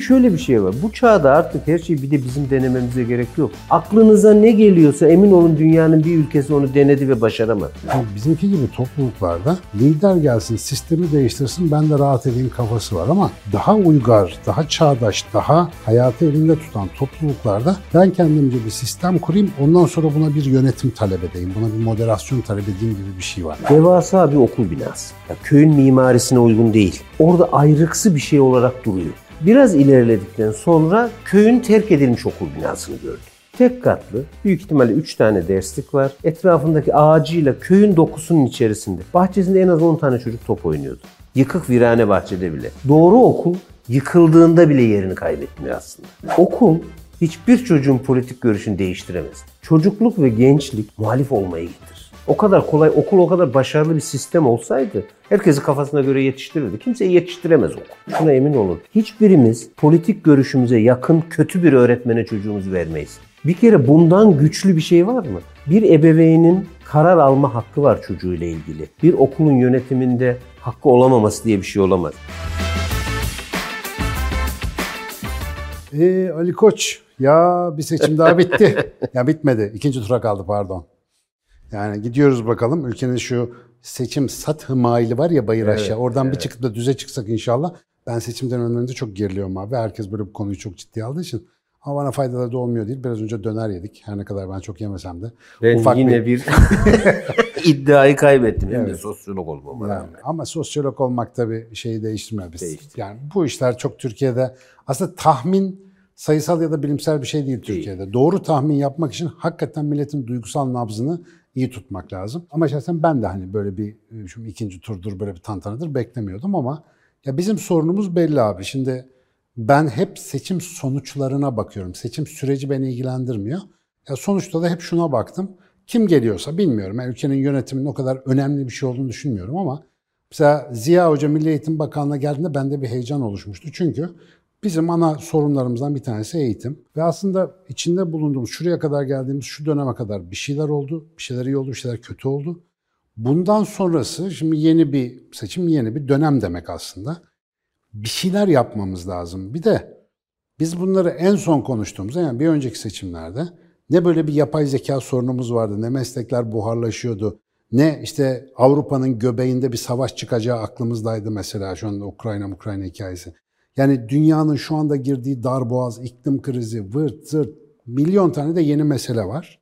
de şöyle bir şey var. Bu çağda artık her şeyi bir de bizim denememize gerek yok. Aklınıza ne geliyorsa emin olun dünyanın bir ülkesi onu denedi ve başaramadı. Yani bizimki gibi topluluklarda lider gelsin, sistemi değiştirsin, ben de rahat edeyim kafası var ama daha uygar, daha çağdaş, daha hayatı elinde tutan topluluklarda ben kendimce bir sistem kurayım, ondan sonra buna bir yönetim talep edeyim, buna bir moderasyon talep edeyim gibi bir şey var. Devasa bir okul binası. Ya, köyün mimarisine uygun değil. Orada ayrıksı bir şey olarak duruyor. Biraz ilerledikten sonra köyün terk edilmiş okul binasını gördüm. Tek katlı, büyük ihtimalle 3 tane derslik var. Etrafındaki ağacıyla köyün dokusunun içerisinde. Bahçesinde en az 10 tane çocuk top oynuyordu. Yıkık virane bahçede bile. Doğru okul yıkıldığında bile yerini kaybetmiyor aslında. Okul hiçbir çocuğun politik görüşünü değiştiremez. Çocukluk ve gençlik muhalif olmayı getirir. O kadar kolay, okul o kadar başarılı bir sistem olsaydı herkesi kafasına göre yetiştirirdi. Kimseyi yetiştiremez okul. Şuna emin olun. Hiçbirimiz politik görüşümüze yakın kötü bir öğretmene çocuğumuzu vermeyiz. Bir kere bundan güçlü bir şey var mı? Bir ebeveynin karar alma hakkı var çocuğuyla ilgili. Bir okulun yönetiminde hakkı olamaması diye bir şey olamaz. Ee, Ali Koç, ya bir seçim daha bitti. ya bitmedi, ikinci tura kaldı pardon. Yani gidiyoruz bakalım ülkenin şu seçim sat maili var ya bayır aşağı. Oradan evet. bir çıkıp da düze çıksak inşallah. Ben seçimden önce çok geriliyorum abi. Herkes böyle bu konuyu çok ciddiye aldığı için. Ama bana faydaları da olmuyor değil. Biraz önce döner yedik. Her ne kadar ben çok yemesem de. Ben Ufak yine bir, bir iddiayı kaybettim. Evet. Hem de sosyolog olmama yani, Ama sosyolog olmak tabii şeyi değiştirmiyor. Biz. Değişti. Yani bu işler çok Türkiye'de aslında tahmin sayısal ya da bilimsel bir şey değil, değil Türkiye'de. Doğru tahmin yapmak için hakikaten milletin duygusal nabzını iyi tutmak lazım. Ama şahsen ben de hani böyle bir şu ikinci turdur böyle bir tantanadır beklemiyordum ama ya bizim sorunumuz belli abi. Şimdi ben hep seçim sonuçlarına bakıyorum. Seçim süreci beni ilgilendirmiyor. Ya sonuçta da hep şuna baktım. Kim geliyorsa bilmiyorum. Yani ülkenin yönetiminin o kadar önemli bir şey olduğunu düşünmüyorum ama mesela Ziya Hoca Milli Eğitim Bakanlığı'na geldiğinde bende bir heyecan oluşmuştu. Çünkü bizim ana sorunlarımızdan bir tanesi eğitim. Ve aslında içinde bulunduğumuz, şuraya kadar geldiğimiz şu döneme kadar bir şeyler oldu. Bir şeyler iyi oldu, bir şeyler kötü oldu. Bundan sonrası şimdi yeni bir seçim, yeni bir dönem demek aslında bir şeyler yapmamız lazım. Bir de biz bunları en son konuştuğumuzda yani bir önceki seçimlerde ne böyle bir yapay zeka sorunumuz vardı, ne meslekler buharlaşıyordu, ne işte Avrupa'nın göbeğinde bir savaş çıkacağı aklımızdaydı mesela şu anda Ukrayna Ukrayna hikayesi. Yani dünyanın şu anda girdiği darboğaz, iklim krizi, vırt zırt milyon tane de yeni mesele var.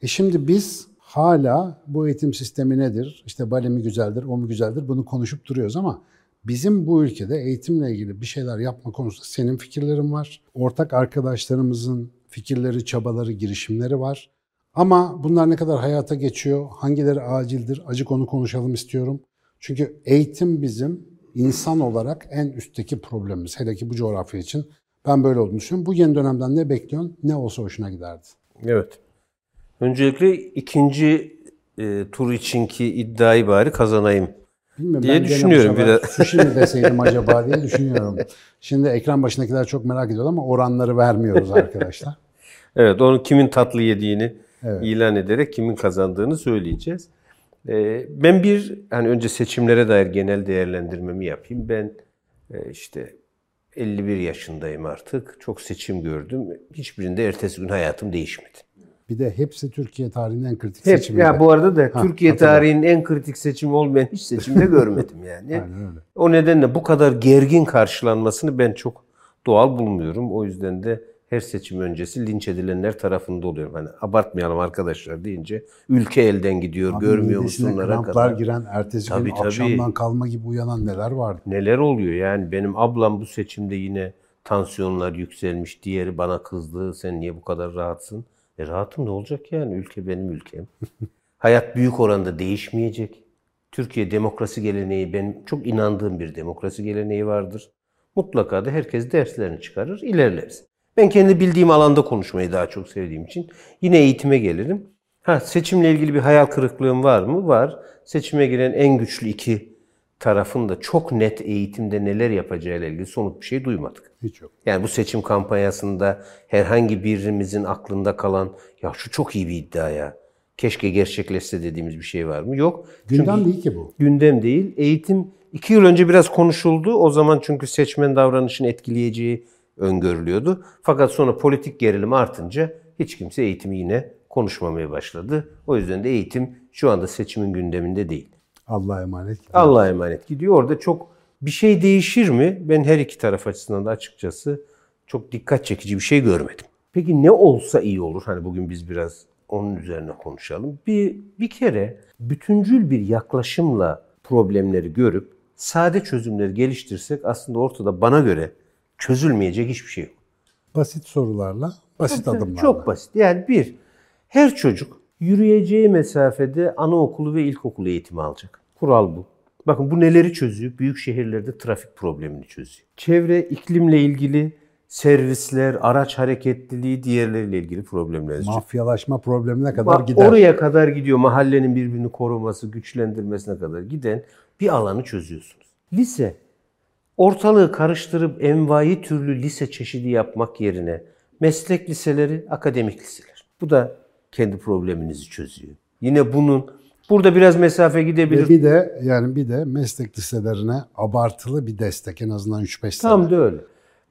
E şimdi biz hala bu eğitim sistemi nedir, işte Bali mi güzeldir, o mu güzeldir bunu konuşup duruyoruz ama Bizim bu ülkede eğitimle ilgili bir şeyler yapma konusunda senin fikirlerin var. Ortak arkadaşlarımızın fikirleri, çabaları, girişimleri var. Ama bunlar ne kadar hayata geçiyor, hangileri acildir, acık onu konuşalım istiyorum. Çünkü eğitim bizim insan olarak en üstteki problemimiz. Hele ki bu coğrafya için ben böyle olduğunu düşünüyorum. Bu yeni dönemden ne bekliyorsun? Ne olsa hoşuna giderdi. Evet. Öncelikle ikinci e, tur içinki iddiayı bari kazanayım Bilmiyorum, diye düşünüyorum biraz. Sushi mi deseydim acaba diye düşünüyorum. Şimdi ekran başındakiler çok merak ediyor ama oranları vermiyoruz arkadaşlar. evet, onu kimin tatlı yediğini evet. ilan ederek kimin kazandığını söyleyeceğiz. Ee, ben bir hani önce seçimlere dair genel değerlendirmemi yapayım. Ben e, işte 51 yaşındayım artık. Çok seçim gördüm. Hiçbirinde ertesi gün hayatım değişmedi. Bir de hepsi Türkiye tarihinin en kritik Hep, seçimi. Ya bu arada da ha, Türkiye hatırladım. tarihinin en kritik seçimi olmayan hiç seçimde görmedim yani. Aynen öyle. O nedenle bu kadar gergin karşılanmasını ben çok doğal bulmuyorum. O yüzden de her seçim öncesi linç edilenler tarafında oluyorum. Hani abartmayalım arkadaşlar deyince ülke elden gidiyor Abi görmüyor musunlara kadar. giren ertesi tabii, gün tabii. akşamdan kalma gibi uyanan neler vardı. Neler oluyor yani benim ablam bu seçimde yine tansiyonlar yükselmiş. Diğeri bana kızdı. Sen niye bu kadar rahatsın? E rahatım ne olacak yani? Ülke benim ülkem. Hayat büyük oranda değişmeyecek. Türkiye demokrasi geleneği benim çok inandığım bir demokrasi geleneği vardır. Mutlaka da herkes derslerini çıkarır, ilerleriz. Ben kendi bildiğim alanda konuşmayı daha çok sevdiğim için yine eğitime gelirim. Ha seçimle ilgili bir hayal kırıklığım var mı? Var. Seçime giren en güçlü iki tarafın da çok net eğitimde neler yapacağıyla ilgili somut bir şey duymadık. Hiç yok. Yani bu seçim kampanyasında herhangi birimizin aklında kalan ya şu çok iyi bir iddia ya. Keşke gerçekleşse dediğimiz bir şey var mı? Yok. Gündem çünkü değil ki bu. Gündem değil. Eğitim iki yıl önce biraz konuşuldu. O zaman çünkü seçmen davranışını etkileyeceği öngörülüyordu. Fakat sonra politik gerilim artınca hiç kimse eğitimi yine konuşmamaya başladı. O yüzden de eğitim şu anda seçimin gündeminde değil. Allah'a emanet. Allah'a emanet gidiyor. Orada çok bir şey değişir mi? Ben her iki taraf açısından da açıkçası çok dikkat çekici bir şey görmedim. Peki ne olsa iyi olur? Hani bugün biz biraz onun üzerine konuşalım. Bir, bir kere bütüncül bir yaklaşımla problemleri görüp sade çözümleri geliştirsek aslında ortada bana göre çözülmeyecek hiçbir şey yok. Basit sorularla, basit adımlarla. Çok basit. Yani bir, her çocuk yürüyeceği mesafede anaokulu ve ilkokulu eğitimi alacak. Kural bu. Bakın bu neleri çözüyor? Büyük şehirlerde trafik problemini çözüyor. Çevre, iklimle ilgili servisler, araç hareketliliği, diğerleriyle ilgili problemler. Mafyalaşma problemine kadar Bak, gider. Oraya kadar gidiyor. Mahallenin birbirini koruması, güçlendirmesine kadar giden bir alanı çözüyorsunuz. Lise. Ortalığı karıştırıp envai türlü lise çeşidi yapmak yerine meslek liseleri, akademik liseler. Bu da kendi probleminizi çözüyor. Yine bunun burada biraz mesafe gidebilir. Ve bir de yani bir de meslek liselerine abartılı bir destek en azından 3-5 sene. Tam da öyle.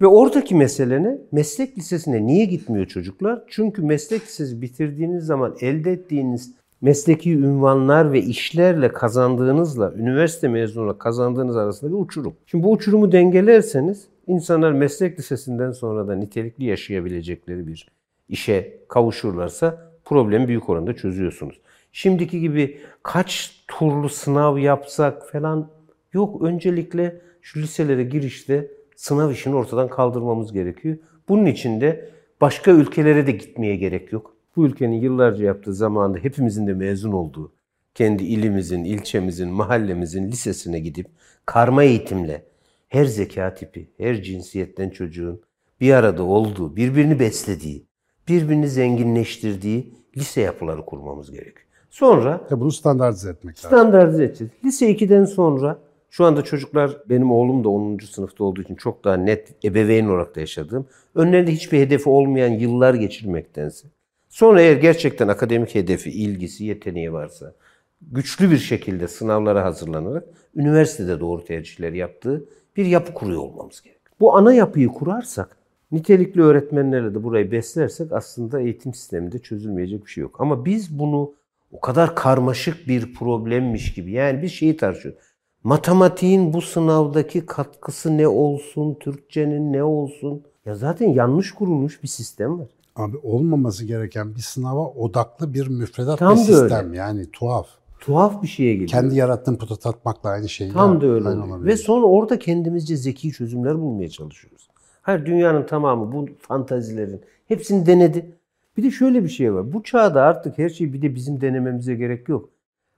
Ve oradaki mesele ne? Meslek lisesine niye gitmiyor çocuklar? Çünkü meslek lisesi bitirdiğiniz zaman elde ettiğiniz mesleki ünvanlar ve işlerle kazandığınızla üniversite mezunuyla kazandığınız arasında bir uçurum. Şimdi bu uçurumu dengelerseniz insanlar meslek lisesinden sonra da nitelikli yaşayabilecekleri bir işe kavuşurlarsa problemi büyük oranda çözüyorsunuz. Şimdiki gibi kaç turlu sınav yapsak falan yok. Öncelikle şu liselere girişte sınav işini ortadan kaldırmamız gerekiyor. Bunun için de başka ülkelere de gitmeye gerek yok. Bu ülkenin yıllarca yaptığı zamanda hepimizin de mezun olduğu, kendi ilimizin, ilçemizin, mahallemizin lisesine gidip karma eğitimle her zeka tipi, her cinsiyetten çocuğun bir arada olduğu, birbirini beslediği, birbirini zenginleştirdiği lise yapıları kurmamız gerekiyor. Sonra Ya bunu standartize etmek lazım. standartize edeceğiz. Lise 2'den sonra şu anda çocuklar benim oğlum da 10. sınıfta olduğu için çok daha net ebeveyn olarak da yaşadığım. Önlerinde hiçbir hedefi olmayan yıllar geçirmektense. Sonra eğer gerçekten akademik hedefi, ilgisi, yeteneği varsa güçlü bir şekilde sınavlara hazırlanarak üniversitede doğru tercihler yaptığı bir yapı kuruyor olmamız gerekiyor. Bu ana yapıyı kurarsak, nitelikli öğretmenlerle de burayı beslersek aslında eğitim sisteminde çözülmeyecek bir şey yok. Ama biz bunu o kadar karmaşık bir problemmiş gibi yani bir şeyi tartışıyoruz. Matematiğin bu sınavdaki katkısı ne olsun, Türkçenin ne olsun? Ya zaten yanlış kurulmuş bir sistem var. Abi olmaması gereken bir sınava odaklı bir müfredat Tam ve sistem yani tuhaf. Tuhaf bir şeye geliyor. Kendi yarattığın puta tatmakla aynı şey. Tam ya. da öyle olabilir. Ve sonra orada kendimizce zeki çözümler bulmaya çalışıyoruz. Hayır dünyanın tamamı bu fantazilerin hepsini denedi. Bir de şöyle bir şey var. Bu çağda artık her şeyi bir de bizim denememize gerek yok.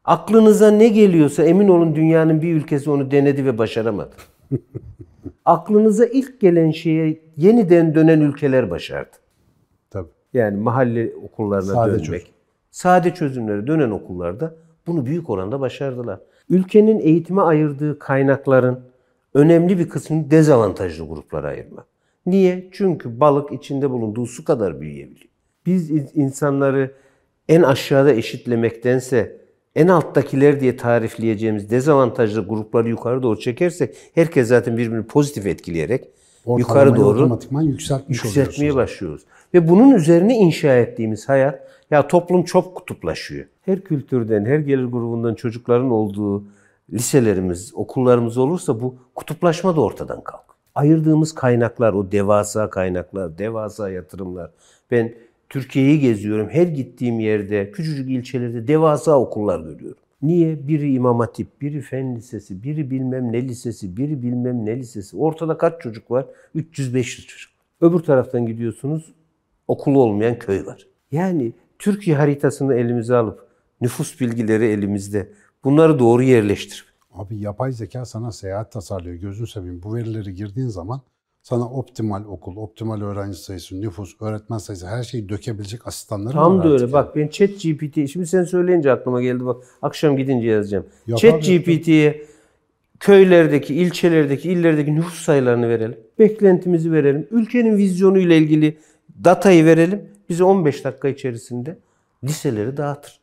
Aklınıza ne geliyorsa emin olun dünyanın bir ülkesi onu denedi ve başaramadı. Aklınıza ilk gelen şeye yeniden dönen ülkeler başardı. Yani mahalle okullarına Sade dönmek. çözüm. Sade çözümlere dönen okullarda bunu büyük oranda başardılar. Ülkenin eğitime ayırdığı kaynakların önemli bir kısmını dezavantajlı gruplara ayırmak. Niye? Çünkü balık içinde bulunduğu su kadar büyüyebiliyor. Biz in- insanları en aşağıda eşitlemektense en alttakiler diye tarifleyeceğimiz dezavantajlı grupları yukarı doğru çekersek herkes zaten birbirini pozitif etkileyerek yukarı Ortalamayı doğru otomatikman yükseltmiş yükseltmeye oluyorsunuz. başlıyoruz. Ve bunun üzerine inşa ettiğimiz hayat, ya toplum çok kutuplaşıyor. Her kültürden, her gelir grubundan çocukların olduğu liselerimiz, okullarımız olursa bu kutuplaşma da ortadan kalk. Ayırdığımız kaynaklar, o devasa kaynaklar, devasa yatırımlar. Ben Türkiye'yi geziyorum. Her gittiğim yerde, küçücük ilçelerde devasa okullar görüyorum. Niye? Biri İmam Hatip, biri Fen Lisesi, biri bilmem ne lisesi, biri bilmem ne lisesi. Ortada kaç çocuk var? 300-500 çocuk. Öbür taraftan gidiyorsunuz, okulu olmayan köy var. Yani Türkiye haritasını elimize alıp, nüfus bilgileri elimizde, bunları doğru yerleştirip, Abi yapay zeka sana seyahat tasarlıyor. Gözünü seveyim. Bu verileri girdiğin zaman sana optimal okul, optimal öğrenci sayısı, nüfus, öğretmen sayısı her şeyi dökebilecek asistanları Tam var da öyle. artık Bak ben Chat GPT, şimdi sen söyleyince aklıma geldi bak. Akşam gidince yazacağım. Yap Chat. GPT'ye köylerdeki, ilçelerdeki, illerdeki nüfus sayılarını verelim. Beklentimizi verelim. Ülkenin vizyonuyla ilgili datayı verelim. Bize 15 dakika içerisinde liseleri dağıtır.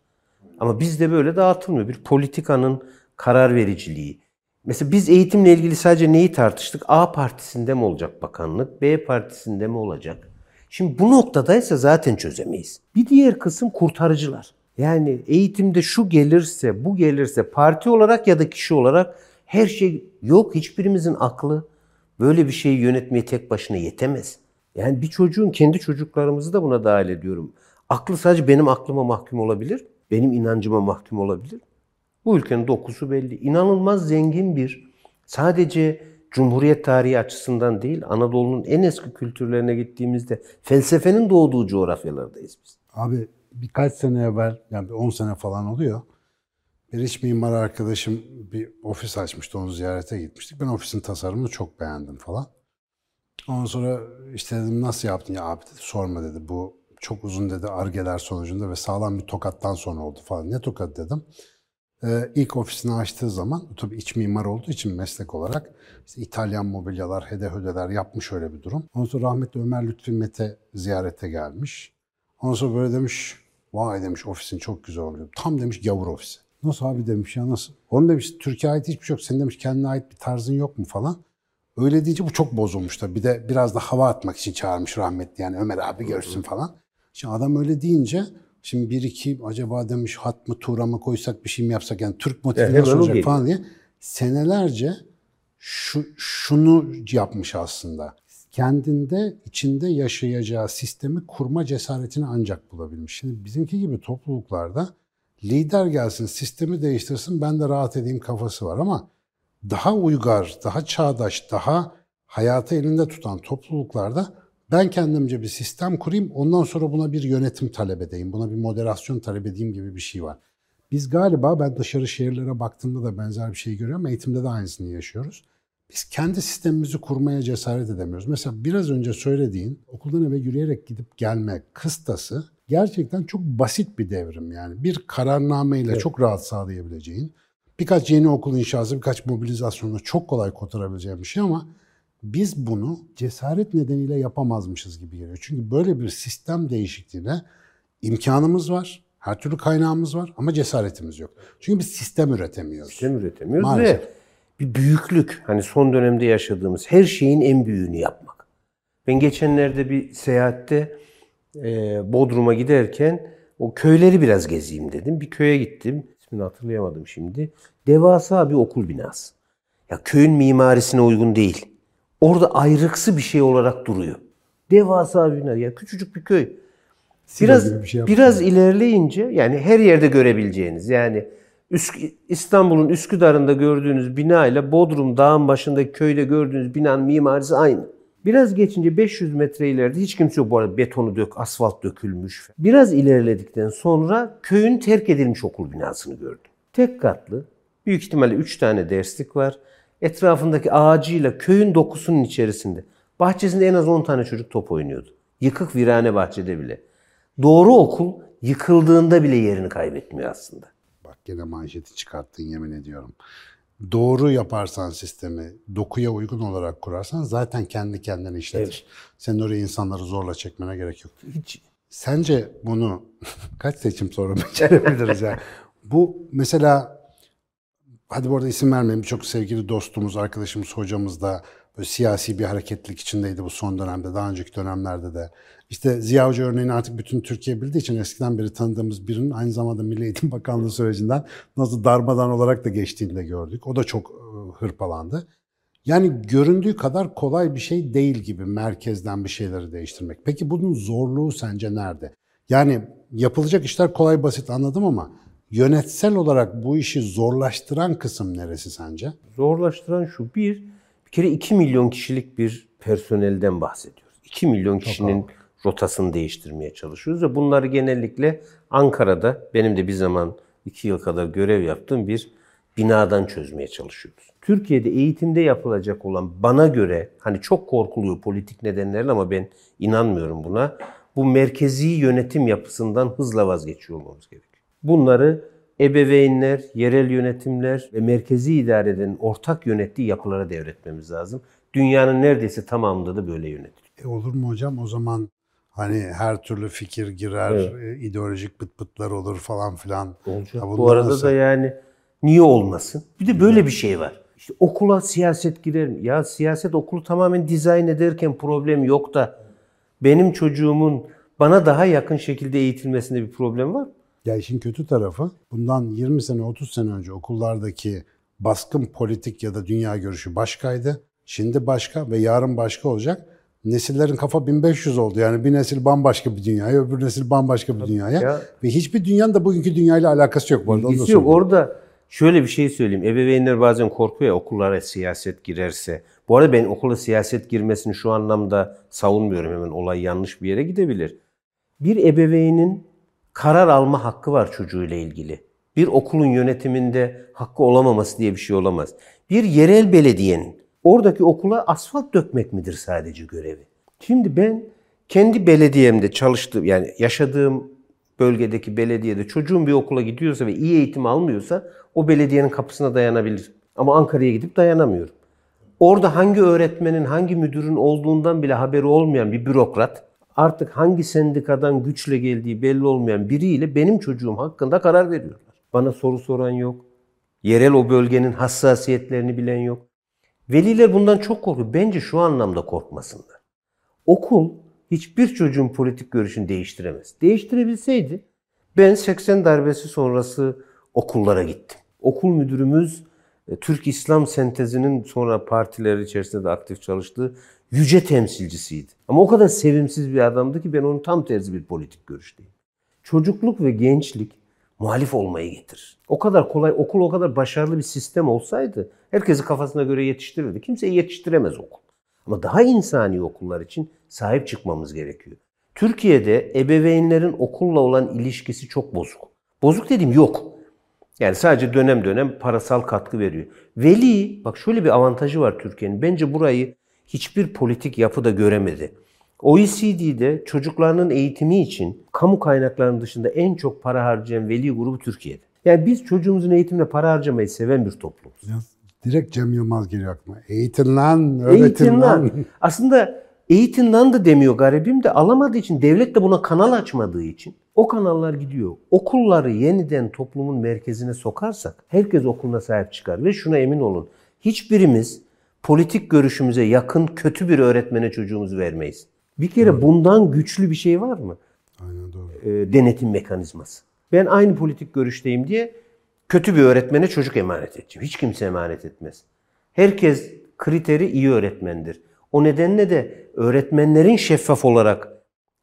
Ama bizde böyle dağıtılmıyor. Bir politikanın karar vericiliği, Mesela biz eğitimle ilgili sadece neyi tartıştık? A partisinde mi olacak bakanlık, B partisinde mi olacak? Şimdi bu noktadaysa zaten çözemeyiz. Bir diğer kısım kurtarıcılar. Yani eğitimde şu gelirse, bu gelirse parti olarak ya da kişi olarak her şey yok. Hiçbirimizin aklı böyle bir şeyi yönetmeye tek başına yetemez. Yani bir çocuğun kendi çocuklarımızı da buna dahil ediyorum. Aklı sadece benim aklıma mahkum olabilir. Benim inancıma mahkum olabilir. Bu ülkenin dokusu belli. İnanılmaz zengin bir, sadece Cumhuriyet tarihi açısından değil, Anadolu'nun en eski kültürlerine gittiğimizde felsefenin doğduğu coğrafyalardayız biz. Abi birkaç sene evvel, yani 10 sene falan oluyor. Bir iç mimar arkadaşım bir ofis açmıştı, onu ziyarete gitmiştik. Ben ofisin tasarımını çok beğendim falan. Ondan sonra işte dedim nasıl yaptın? Ya abi dedi sorma dedi bu çok uzun dedi argeler sonucunda ve sağlam bir tokattan sonra oldu falan. Ne tokat dedim. Ee, ilk ofisini açtığı zaman tabii iç mimar olduğu için meslek olarak işte İtalyan mobilyalar, hede hödeler yapmış öyle bir durum. Ondan sonra rahmetli Ömer Lütfi Mete ziyarete gelmiş. Ondan sonra böyle demiş, vay demiş ofisin çok güzel oluyor. Tam demiş gavur ofisi. Nasıl abi demiş ya nasıl? Onun demiş Türkiye ait hiçbir şey yok. Senin demiş kendine ait bir tarzın yok mu falan. Öyle deyince bu çok bozulmuş tabii. Bir de biraz da hava atmak için çağırmış rahmetli yani Ömer abi görsün falan. Şimdi adam öyle deyince şimdi bir iki acaba demiş hat mı tuğra mı koysak bir şey mi yapsak yani Türk motifi nasıl olacak geliyor. falan diye senelerce şu, şunu yapmış aslında. Kendinde içinde yaşayacağı sistemi kurma cesaretini ancak bulabilmiş. Şimdi bizimki gibi topluluklarda lider gelsin, sistemi değiştirsin, ben de rahat edeyim kafası var ama daha uygar, daha çağdaş, daha hayatı elinde tutan topluluklarda ben kendimce bir sistem kurayım, ondan sonra buna bir yönetim talep edeyim, buna bir moderasyon talep edeyim gibi bir şey var. Biz galiba ben dışarı şehirlere baktığımda da benzer bir şey görüyorum. Eğitimde de aynısını yaşıyoruz. Biz kendi sistemimizi kurmaya cesaret edemiyoruz. Mesela biraz önce söylediğin okuldan eve yürüyerek gidip gelme kıstası gerçekten çok basit bir devrim yani. Bir kararnameyle Evet. çok rahat sağlayabileceğin, birkaç yeni okul inşası, birkaç mobilizasyonla çok kolay kotarabileceğin bir şey ama biz bunu cesaret nedeniyle yapamazmışız gibi geliyor. Çünkü böyle bir sistem değişikliğine imkanımız var, her türlü kaynağımız var ama cesaretimiz yok. Çünkü biz sistem üretemiyoruz. Sistem üretemiyoruz Maalesef. ve bir büyüklük, hani son dönemde yaşadığımız her şeyin en büyüğünü yapmak. Ben geçenlerde bir seyahatte e, Bodrum'a giderken o köyleri biraz gezeyim dedim. Bir köye gittim. İsmini hatırlayamadım şimdi. Devasa bir okul binası. Ya köyün mimarisine uygun değil. Orada ayrıksı bir şey olarak duruyor. Devasa bir bina. Ya küçücük bir köy. Biraz bir şey biraz ilerleyince yani her yerde görebileceğiniz yani Üsk- İstanbul'un Üsküdar'ında gördüğünüz bina ile Bodrum dağın başındaki köyde gördüğünüz binanın mimarisi aynı. Biraz geçince 500 metre ileride hiç kimse yok bu arada betonu dök, asfalt dökülmüş. Biraz ilerledikten sonra köyün terk edilmiş okul binasını gördüm. Tek katlı, büyük ihtimalle 3 tane derslik var. Etrafındaki ağacıyla köyün dokusunun içerisinde. Bahçesinde en az 10 tane çocuk top oynuyordu. Yıkık virane bahçede bile. Doğru okul yıkıldığında bile yerini kaybetmiyor aslında. Bak gene manşeti çıkarttın yemin ediyorum. Doğru yaparsan sistemi, dokuya uygun olarak kurarsan zaten kendi kendini işletir. Senin oraya insanları zorla çekmene gerek yok. Hiç Sence bunu kaç seçim sonra becerebiliriz yani? Bu mesela hadi bu arada isim vermeyeyim çok sevgili dostumuz, arkadaşımız, hocamız da siyasi bir hareketlik içindeydi bu son dönemde, daha önceki dönemlerde de. İşte Ziya Hoca örneğini artık bütün Türkiye bildiği için eskiden beri tanıdığımız birinin aynı zamanda Milli Eğitim Bakanlığı sürecinden nasıl darmadan olarak da geçtiğini de gördük. O da çok e, hırpalandı. Yani göründüğü kadar kolay bir şey değil gibi merkezden bir şeyleri değiştirmek. Peki bunun zorluğu sence nerede? Yani yapılacak işler kolay basit anladım ama yönetsel olarak bu işi zorlaştıran kısım neresi sence? zorlaştıran şu. Bir, bir kere 2 milyon kişilik bir personelden bahsediyoruz. 2 milyon kişinin rotasını değiştirmeye çalışıyoruz ve bunları genellikle Ankara'da benim de bir zaman 2 yıl kadar görev yaptığım bir binadan çözmeye çalışıyoruz. Türkiye'de eğitimde yapılacak olan bana göre hani çok korkuluyor politik nedenlerle ama ben inanmıyorum buna. Bu merkezi yönetim yapısından hızla vazgeçiyor olmamız gerekiyor. Bunları ebeveynler, yerel yönetimler ve merkezi idarenin ortak yönettiği yapılara devretmemiz lazım. Dünyanın neredeyse tamamında da böyle yönetiliyor. E olur mu hocam o zaman hani her türlü fikir girer, e, ideolojik bıt bıtlar olur falan filan. Olacak. Bu arada nasıl- da yani niye olmasın? Bir de böyle bir şey var. İşte okula siyaset girer mi? Ya siyaset okulu tamamen dizayn ederken problem yok da benim çocuğumun bana daha yakın şekilde eğitilmesinde bir problem var mı? Ya işin kötü tarafı bundan 20 sene 30 sene önce okullardaki baskın politik ya da dünya görüşü başkaydı. Şimdi başka ve yarın başka olacak. Nesillerin kafa 1500 oldu. Yani bir nesil bambaşka bir dünyaya, öbür nesil bambaşka bir dünyaya. Ya- Ve hiçbir dünyanın da bugünkü dünyayla alakası yok bu arada. İlgisi yok. Orada şöyle bir şey söyleyeyim. Ebeveynler bazen korkuyor ya okullara siyaset girerse. Bu arada ben okula siyaset girmesini şu anlamda savunmuyorum. Hemen olay yanlış bir yere gidebilir. Bir ebeveynin karar alma hakkı var çocuğuyla ilgili. Bir okulun yönetiminde hakkı olamaması diye bir şey olamaz. Bir yerel belediyenin oradaki okula asfalt dökmek midir sadece görevi? Şimdi ben kendi belediyemde çalıştığım yani yaşadığım bölgedeki belediyede çocuğum bir okula gidiyorsa ve iyi eğitim almıyorsa o belediyenin kapısına dayanabilir. Ama Ankara'ya gidip dayanamıyorum. Orada hangi öğretmenin, hangi müdürün olduğundan bile haberi olmayan bir bürokrat artık hangi sendikadan güçle geldiği belli olmayan biriyle benim çocuğum hakkında karar veriyorlar. Bana soru soran yok. Yerel o bölgenin hassasiyetlerini bilen yok. Veliler bundan çok korkuyor. Bence şu anlamda korkmasınlar. Okul hiçbir çocuğun politik görüşünü değiştiremez. Değiştirebilseydi ben 80 darbesi sonrası okullara gittim. Okul müdürümüz Türk İslam sentezinin sonra partiler içerisinde de aktif çalıştığı yüce temsilcisiydi. Ama o kadar sevimsiz bir adamdı ki ben onun tam tersi bir politik görüşteyim. Çocukluk ve gençlik muhalif olmayı getirir. O kadar kolay, okul o kadar başarılı bir sistem olsaydı herkesi kafasına göre yetiştirirdi. Kimseyi yetiştiremez okul. Ama daha insani okullar için sahip çıkmamız gerekiyor. Türkiye'de ebeveynlerin okulla olan ilişkisi çok bozuk. Bozuk dediğim yok. Yani sadece dönem dönem parasal katkı veriyor. Veli, bak şöyle bir avantajı var Türkiye'nin. Bence burayı hiçbir politik yapıda göremedi. OECD'de çocuklarının eğitimi için kamu kaynaklarının dışında en çok para harcayan veli grubu Türkiye'de. Yani biz çocuğumuzun eğitimine para harcamayı seven bir toplumuz. Ya, direkt Cem Yılmaz geliyor aklıma. Eğitin lan, öğretin Eğitim lan. lan. Aslında eğitim lan da demiyor garibim de alamadığı için, devlet de buna kanal açmadığı için o kanallar gidiyor. Okulları yeniden toplumun merkezine sokarsak herkes okuluna sahip çıkar. Ve şuna emin olun. Hiçbirimiz politik görüşümüze yakın kötü bir öğretmene çocuğumuzu vermeyiz. Bir kere bundan güçlü bir şey var mı? Aynen doğru. e, denetim mekanizması. Ben aynı politik görüşteyim diye kötü bir öğretmene çocuk emanet edeceğim. Hiç kimse emanet etmez. Herkes kriteri iyi öğretmendir. O nedenle de öğretmenlerin şeffaf olarak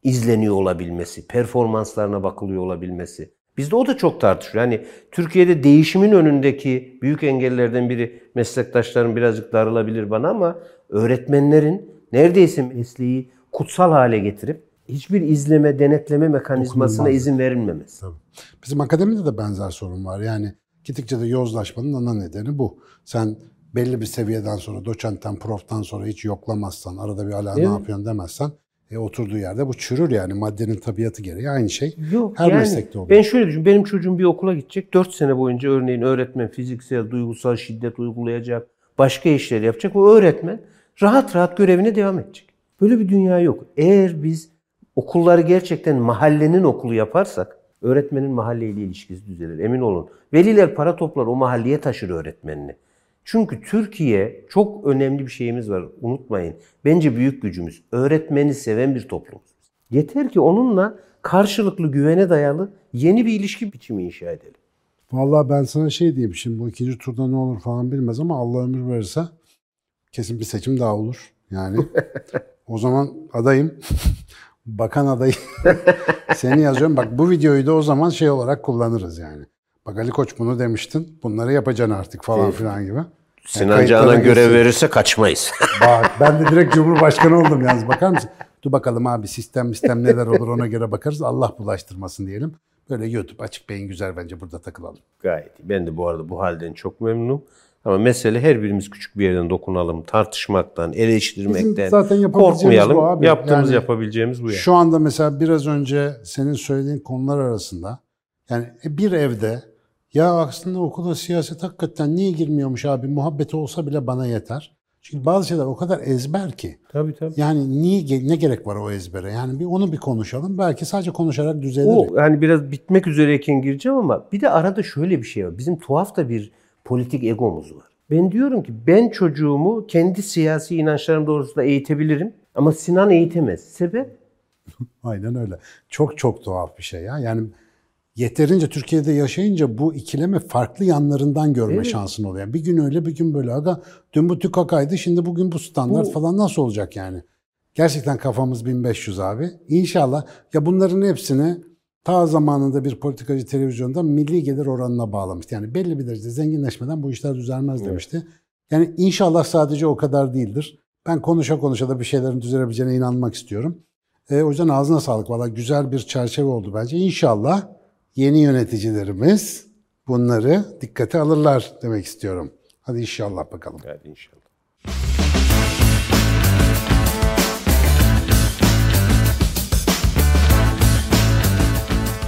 izleniyor olabilmesi, performanslarına bakılıyor olabilmesi. Bizde o da çok tartışılıyor. Yani Türkiye'de değişimin önündeki büyük engellerden biri meslektaşlarım birazcık darılabilir bana ama öğretmenlerin neredeyse mesleği kutsal hale getirip hiçbir izleme, denetleme mekanizmasına Dokunulmaz. izin verilmemesi. Tabii. Bizim akademide de benzer sorun var. Yani gittikçe de yozlaşmanın ana nedeni bu. Sen belli bir seviyeden sonra doçentten, proftan sonra hiç yoklamazsan, arada bir hala ne Evet. yapıyorsun demezsen e, oturduğu yerde bu çürür yani maddenin tabiatı gereği aynı şey. Yok Her yani meslekte oluyor. ben şöyle düşün. Benim çocuğum bir okula gidecek. 4 sene boyunca örneğin öğretmen fiziksel, duygusal şiddet uygulayacak. Başka işler yapacak. O öğretmen rahat rahat görevine devam edecek. Böyle bir dünya yok. Eğer biz okulları gerçekten mahallenin okulu yaparsak öğretmenin mahalleyle ilişkisi düzelir. Emin olun. Veliler para toplar o mahalleye taşır öğretmenini. Çünkü Türkiye çok önemli bir şeyimiz var. Unutmayın. Bence büyük gücümüz. Öğretmeni seven bir toplumuz. Yeter ki onunla karşılıklı güvene dayalı yeni bir ilişki biçimi inşa edelim. Vallahi ben sana şey diyeyim şimdi bu ikinci turda ne olur falan bilmez ama Allah ömür verirse kesin bir seçim daha olur. Yani o zaman adayım. Bakan adayı. Seni yazıyorum. Bak bu videoyu da o zaman şey olarak kullanırız yani. Bak Ali Koç bunu demiştin. Bunları yapacaksın artık falan filan gibi. Sinan kayıtlara Canan görev verirse kaçmayız. Bak ben de direkt Cumhurbaşkanı oldum yalnız bakar mısın? Dur bakalım abi sistem sistem neler olur ona göre bakarız. Allah bulaştırmasın diyelim. Böyle YouTube açık beyin güzel bence burada takılalım. Gayet iyi. Ben de bu arada bu halden çok memnunum. Ama mesele her birimiz küçük bir yerden dokunalım. Tartışmaktan, eleştirmekten Bizim zaten yapabileceğimiz korkmayalım. bu abi. Yaptığımız Yani yapabileceğimiz bu ya. Şu anda mesela biraz önce senin söylediğin konular arasında yani bir evde ya aslında okula siyaset hakikaten niye girmiyormuş abi muhabbeti olsa bile bana yeter. Çünkü bazı şeyler o kadar ezber ki. Tabii tabii. Yani niye ne gerek var o ezbere? Yani bir onu bir konuşalım. Belki sadece konuşarak düzelir. O yani biraz bitmek üzereyken gireceğim ama bir de arada şöyle bir şey var. Bizim tuhaf da bir politik egomuz var. Ben diyorum ki ben çocuğumu kendi siyasi inançlarım doğrultusunda eğitebilirim ama Sinan eğitemez. Sebep? Aynen öyle. Çok çok tuhaf bir şey ya. Yani yeterince Türkiye'de yaşayınca bu ikilemi farklı yanlarından görme Evet. şansın oluyor. Bir gün öyle bir gün böyle. Aga dün bu TÜKAK'aydı şimdi bugün bu standart Bu- falan nasıl olacak yani? Gerçekten kafamız 1500 abi. İnşallah ya bunların hepsini ta zamanında bir politikacı televizyonda milli gelir oranına bağlamıştı. Yani belli bir derecede zenginleşmeden bu işler düzelmez demişti. Yani inşallah sadece o kadar değildir. Ben konuşa konuşa da bir şeylerin düzelebileceğine inanmak istiyorum. E, o yüzden ağzına sağlık. Valla güzel bir çerçeve oldu bence. İnşallah yeni yöneticilerimiz bunları dikkate alırlar demek istiyorum. Hadi inşallah bakalım. Hadi inşallah.